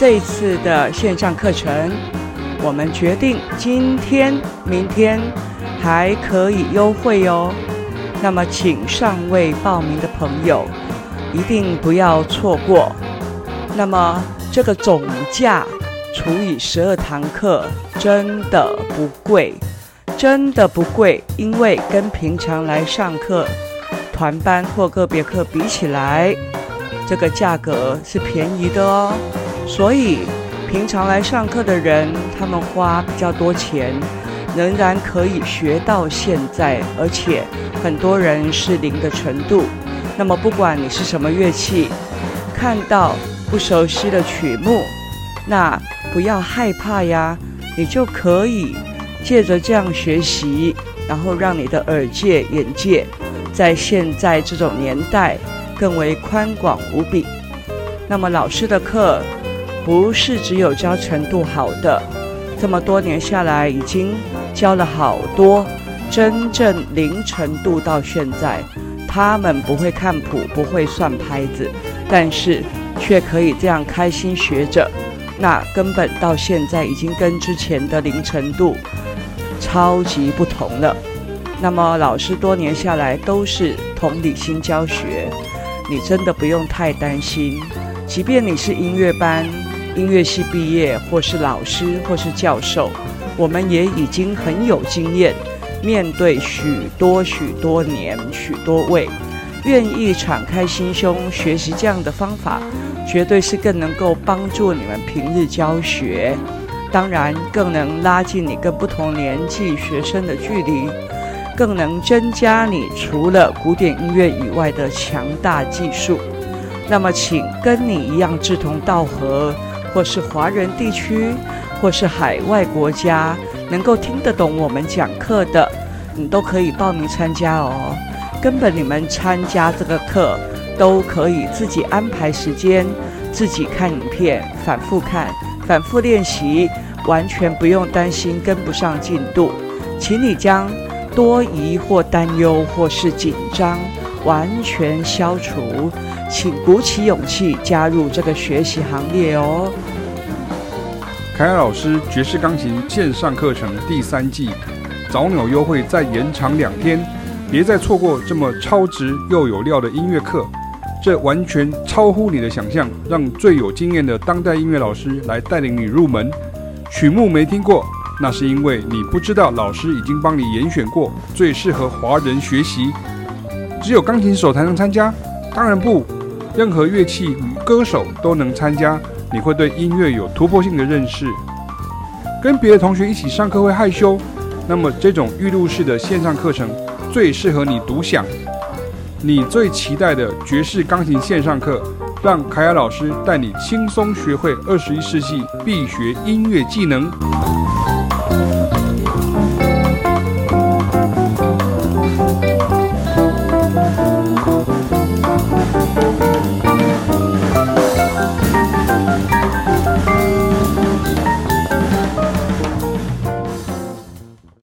这一次的线上课程，我们决定今天、明天还可以优惠哦。那么，请尚未报名的朋友一定不要错过。那么，这个总价除以十二堂课，真的不贵，真的不贵，因为跟平常来上课团班或个别课比起来，这个价格是便宜的哦。所以，平常来上课的人，他们花比较多钱。仍然可以学到现在，而且很多人是零的程度。那么，不管你是什么乐器，看到不熟悉的曲目，那不要害怕呀，你就可以借着这样学习，然后让你的耳界、眼界在现在这种年代更为宽广无比。那么，老师的课不是只有教程度好的，这么多年下来已经。教了好多，真正零程度到现在，他们不会看谱，不会算拍子，但是却可以这样开心学着，那根本到现在已经跟之前的零程度超级不同了。那么老师多年下来都是同理心教学，你真的不用太担心，即便你是音乐班、音乐系毕业，或是老师，或是教授。我们也已经很有经验，面对许多许多年、许多位，愿意敞开心胸学习这样的方法，绝对是更能够帮助你们平日教学，当然更能拉近你跟不同年纪学生的距离，更能增加你除了古典音乐以外的强大技术。那么，请跟你一样志同道合，或是华人地区。或是海外国家能够听得懂我们讲课的，你都可以报名参加哦。根本你们参加这个课都可以自己安排时间，自己看影片，反复看，反复练习，完全不用担心跟不上进度。请你将多疑或担忧或是紧张完全消除，请鼓起勇气加入这个学习行列哦。凯尔老师爵士钢琴线上课程第三季早鸟优惠再延长两天，别再错过这么超值又有料的音乐课。这完全超乎你的想象，让最有经验的当代音乐老师来带领你入门。曲目没听过，那是因为你不知道老师已经帮你严选过最适合华人学习。只有钢琴手才能参加？当然不，任何乐器与歌手都能参加。你会对音乐有突破性的认识，跟别的同学一起上课会害羞，那么这种预录式的线上课程最适合你独享。你最期待的爵士钢琴线上课，让凯雅老师带你轻松学会二十一世纪必学音乐技能。